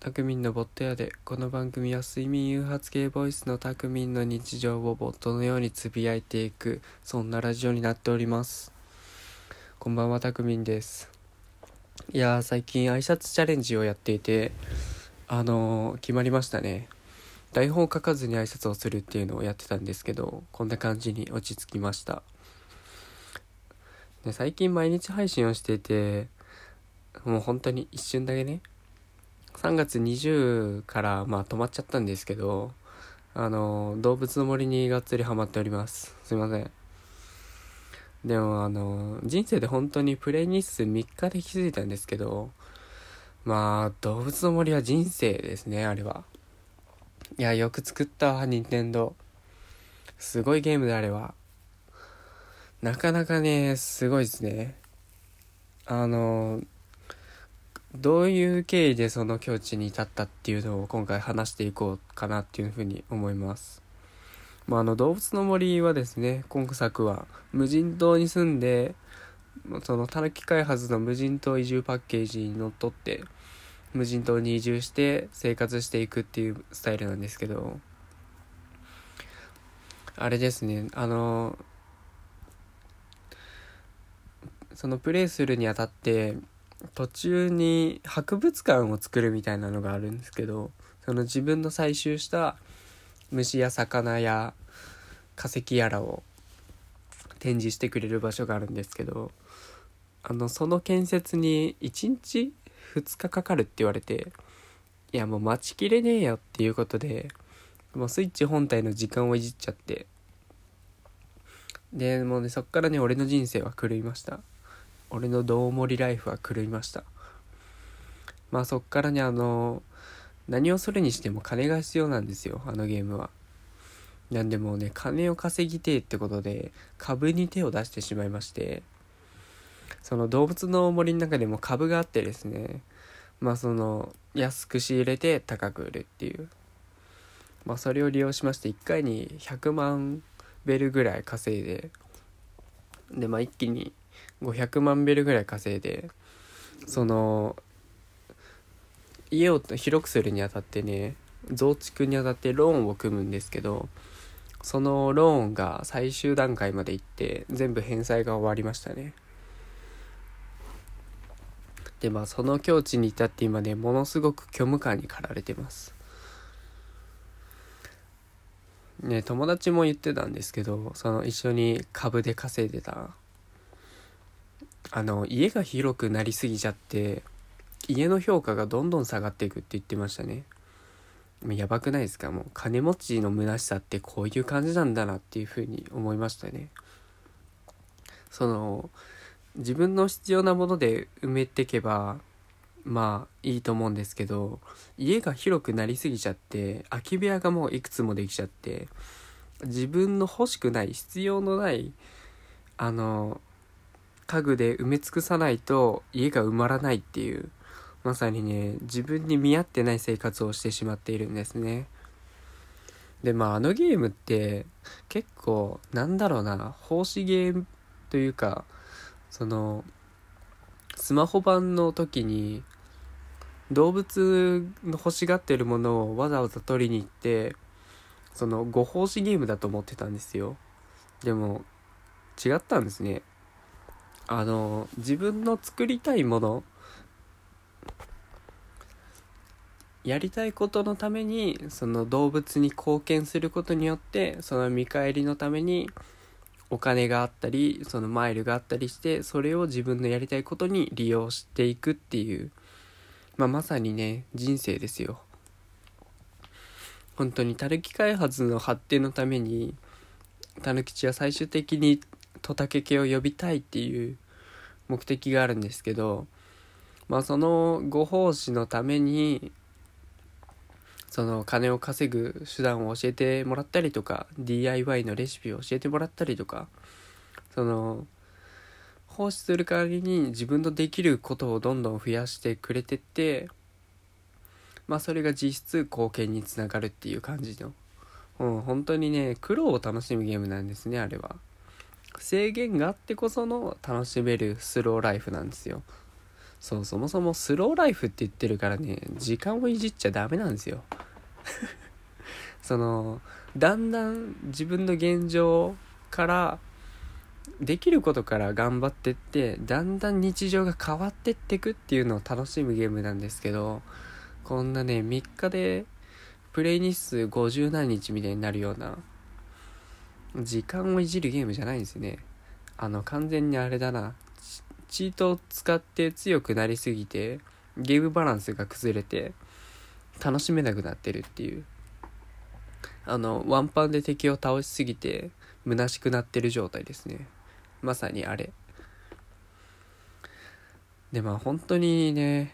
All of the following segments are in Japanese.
タクミンのボット屋でこの番組は睡眠誘発系ボイスのタクミンの日常をボットのようにつぶやいていくそんなラジオになっております。こんばんはタクミンです。いやー最近挨拶チャレンジをやっていてあのー決まりましたね。台本を書かずに挨拶をするっていうのをやってたんですけどこんな感じに落ち着きました。最近毎日配信をしていてもう本当に一瞬だけね3月20からまあ止まっちゃったんですけどあの動物の森にがっつりハマっております。すいません。でもあの人生で本当にプレイ日数3日で気づいたんですけどまあ動物の森は人生ですねあれは。いやよく作ったわ任天堂。すごいゲームであれは。なかなかねすごいですね。あのどういう経緯でその境地に至ったっていうのを今回話していこうかなっていうふうに思います。まあ、あの動物の森はですね今作は無人島に住んでそのたぬき開発の無人島移住パッケージにのっとって無人島に移住して生活していくっていうスタイルなんですけどあれですねあのそのプレイするにあたって途中に博物館を作るみたいなのがあるんですけどその自分の採集した虫や魚や化石やらを展示してくれる場所があるんですけどあのその建設に1日2日かかるって言われていやもう待ちきれねえよっていうことでもうスイッチ本体の時間をいじっちゃってでもうねそっからね俺の人生は狂いました。俺のどうもりライフは狂いました。まあそっからねあの何をするにしても金が必要なんですよあのゲームは。なんでもうね金を稼ぎてってことで株に手を出してしまいまして。その動物の森の中でも株があってですねまあその安く仕入れて高く売るっていう。まあそれを利用しまして1回に100万ベルぐらい稼いででまあ一気に500万ベルぐらい稼いでその家を広くするにあたってね増築にあたってローンを組むんですけどそのローンが最終段階まで行って全部返済が終わりましたね。でまあその境地に至って今ねものすごく虚無感に駆られてます。ね友達も言ってたんですけどその一緒に株で稼いでたあの家が広くなりすぎちゃって家の評価がどんどん下がっていくって言ってましたね。やばくないですか？もう金持ちの虚しさってこういう感じなんだなっていうふうに思いましたね。その自分の必要なもので埋めていけばまあいいと思うんですけど家が広くなりすぎちゃって空き部屋がもういくつもできちゃって自分の欲しくない必要のないあの家具で埋め尽くさないと家が埋まらないっていうまさにね自分に見合ってない生活をしてしまっているんですね。でまああのゲームって結構なんだろうな奉仕ゲームというかそのスマホ版の時に動物の欲しがってるものをわざわざ取りに行ってそのご奉仕ゲームだと思ってたんですよ。でも違ったんですね。あの自分の作りたいものやりたいことのためにその動物に貢献することによってその見返りのためにお金があったりそのマイルがあったりしてそれを自分のやりたいことに利用していくっていう、まあ、まさにね人生ですよ。本当にたぬき開発の発展のためにたぬきちは最終的にトタケ系を呼びたいっていう目的があるんですけどまあそのご奉仕のためにその金を稼ぐ手段を教えてもらったりとか DIY のレシピを教えてもらったりとかその奉仕する代わりに自分のできることをどんどん増やしてくれてってまあそれが実質貢献につながるっていう感じの。うん本当にね苦労を楽しむゲームなんですねあれは。制限があってこその楽しめるスローライフなんですよ。そうそもそもスローライフって言ってるからね時間をいじっちゃダメなんですよ。そのだんだん自分の現状からできることから頑張ってってだんだん日常が変わってってくっていうのを楽しむゲームなんですけどこんなね3日でプレイ日数50何日みたいになるような時間をいじるゲームじゃないんですね。あの完全にあれだな。チートを使って強くなりすぎてゲームバランスが崩れて楽しめなくなってるっていう。あのワンパンで敵を倒しすぎて虚しくなってる状態ですね。まさにあれ。でまあ本当にね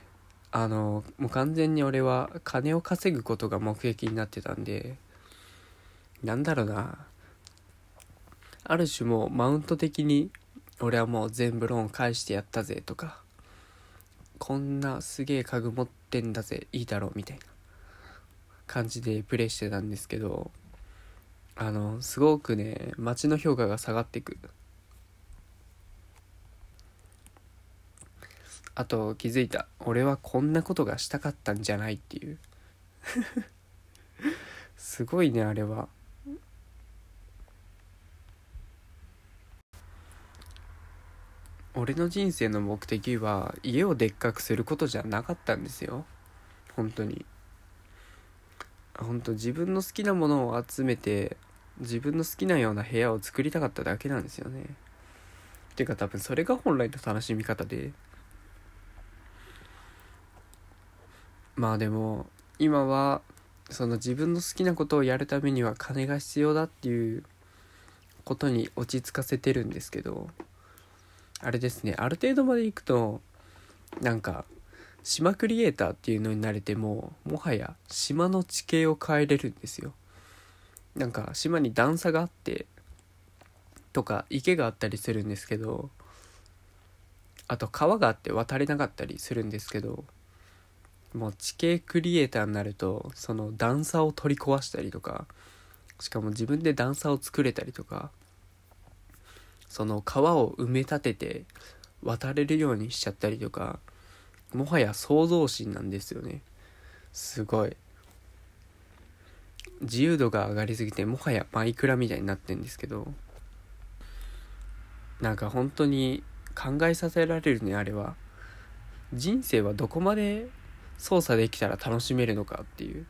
あのもう完全に俺は金を稼ぐことが目的になってたんでなんだろうな。ある種もうマウント的に俺はもう全部ローン返してやったぜとかこんなすげえ家具持ってんだぜいいだろうみたいな感じでプレイしてたんですけどあのすごくね街の評価が下がっていく。あと気づいた。俺はこんなことがしたかったんじゃないっていう。すごいねあれは。俺の人生の目的は家をでっかくすることじゃなかったんですよ。本当に。本当自分の好きなものを集めて自分の好きなような部屋を作りたかっただけなんですよね。っていうか多分それが本来の楽しみ方で。まあでも今はその自分の好きなことをやるためには金が必要だっていうことに落ち着かせてるんですけどあれですね。ある程度まで行くとなんか島クリエイターっていうのになれてももはや島の地形を変えれるんですよ。なんか島に段差があってとか池があったりするんですけどあと川があって渡れなかったりするんですけどもう地形クリエイターになるとその段差を取り壊したりとかしかも自分で段差を作れたりとかその川を埋め立てて渡れるようにしちゃったりとかもはや創造心なんですよね。すごい。自由度が上がりすぎてもはやマイクラみたいになってんですけどなんか本当に考えさせられるねあれは。人生はどこまで操作できたら楽しめるのかっていう。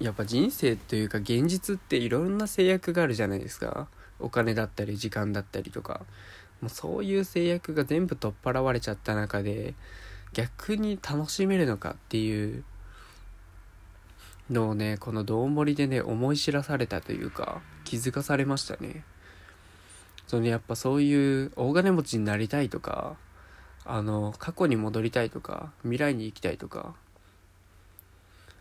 やっぱ人生というか現実っていろんな制約があるじゃないですか。お金だったり時間だったりとか。もうそういう制約が全部取っ払われちゃった中で逆に楽しめるのかっていうのをねこの「どうもり」でね思い知らされたというか気づかされましたね。そのやっぱそういう大金持ちになりたいとかあの過去に戻りたいとか未来に行きたいとか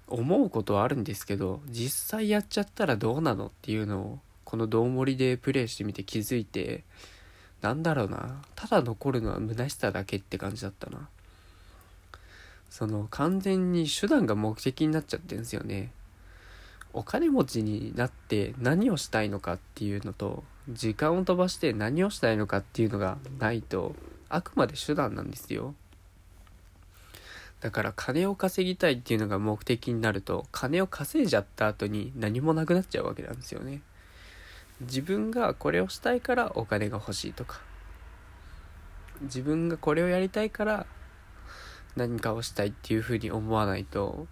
思うことはあるんですけど実際やっちゃったらどうなのっていうのをこの「どうもり」でプレイしてみて気づいてなんだろうな。ただ残るのは虚しさだけって感じだったな。その完全に手段が目的になっちゃってんですよね。お金持ちになって何をしたいのかっていうのと時間を飛ばして何をしたいのかっていうのがないとあくまで手段なんですよ。だから金を稼ぎたいっていうのが目的になると金を稼いじゃった後に何もなくなっちゃうわけなんですよね。自分がこれをしたいからお金が欲しいとか。自分がこれをやりたいから何かをしたいっていうふうに思わないと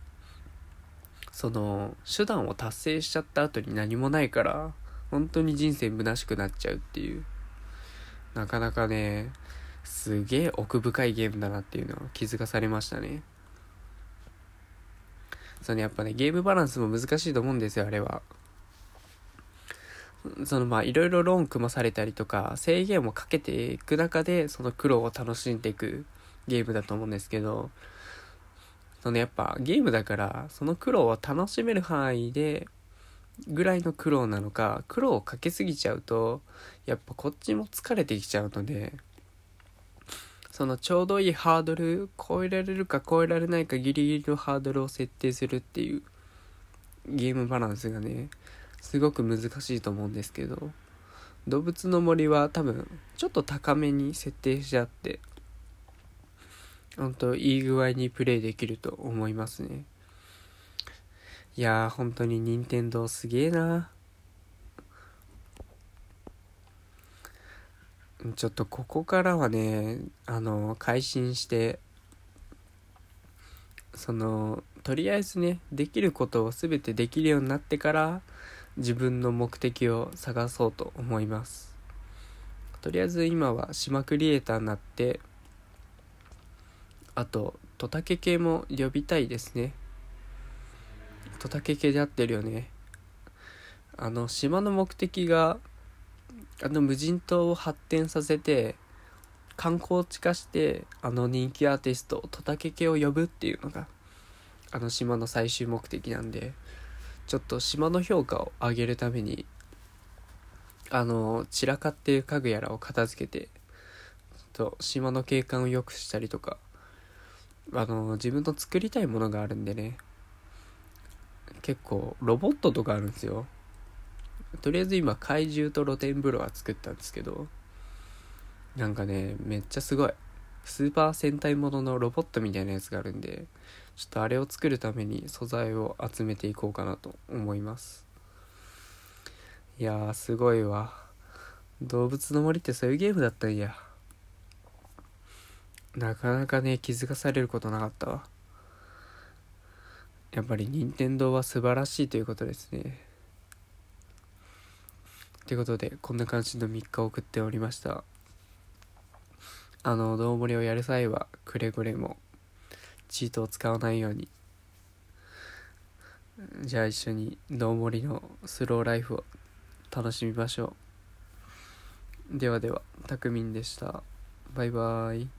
その手段を達成しちゃった後に何もないから本当に人生虚しくなっちゃうっていう。なかなかねすげえ奥深いゲームだなっていうのを気づかされましたね。そのやっぱねゲームバランスも難しいと思うんですよあれは。そのまあいろいろローン組まされたりとか制限をかけていく中でその苦労を楽しんでいくゲームだと思うんですけどそのやっぱゲームだからその苦労を楽しめる範囲でぐらいの苦労なのか苦労をかけすぎちゃうとやっぱこっちも疲れてきちゃうのでそのちょうどいいハードル超えられるか超えられないかギリギリのハードルを設定するっていうゲームバランスがねすごく難しいと思うんですけど動物の森は多分ちょっと高めに設定してあって本当いい具合にプレイできると思いますね。いやー本当に任天堂すげえな。ちょっとここからはねあの改心してそのとりあえずねできることを全てできるようになってから自分の目的を探そうと思います。とりあえず今は島クリエイターになってあとトタケ系も呼びたいですね。トタケ系で合ってるよね。あの島の目的があの無人島を発展させて観光地化してあの人気アーティストトタケケを呼ぶっていうのがあの島の最終目的なんでちょっと島の評価を上げるためにあの散らかっている家具やらを片付けてと島の景観を良くしたりとかあの自分の作りたいものがあるんでね結構ロボットとかあるんですよ。とりあえず今怪獣と露天風呂は作ったんですけどなんかねめっちゃすごい。スーパー戦隊もののロボットみたいなやつがあるんでちょっとあれを作るために素材を集めていこうかなと思います。いやーすごいわ。動物の森ってそういうゲームだったんや。なかなかね気づかされることなかったわ。やっぱり任天堂は素晴らしいということですね。ということでこんな感じの3日送っておりました。あのどうもりをやる際はくれぐれもチートを使わないようにじゃあ一緒にどうもりのスローライフを楽しみましょう。ではではたくみんでした。バイバーイ。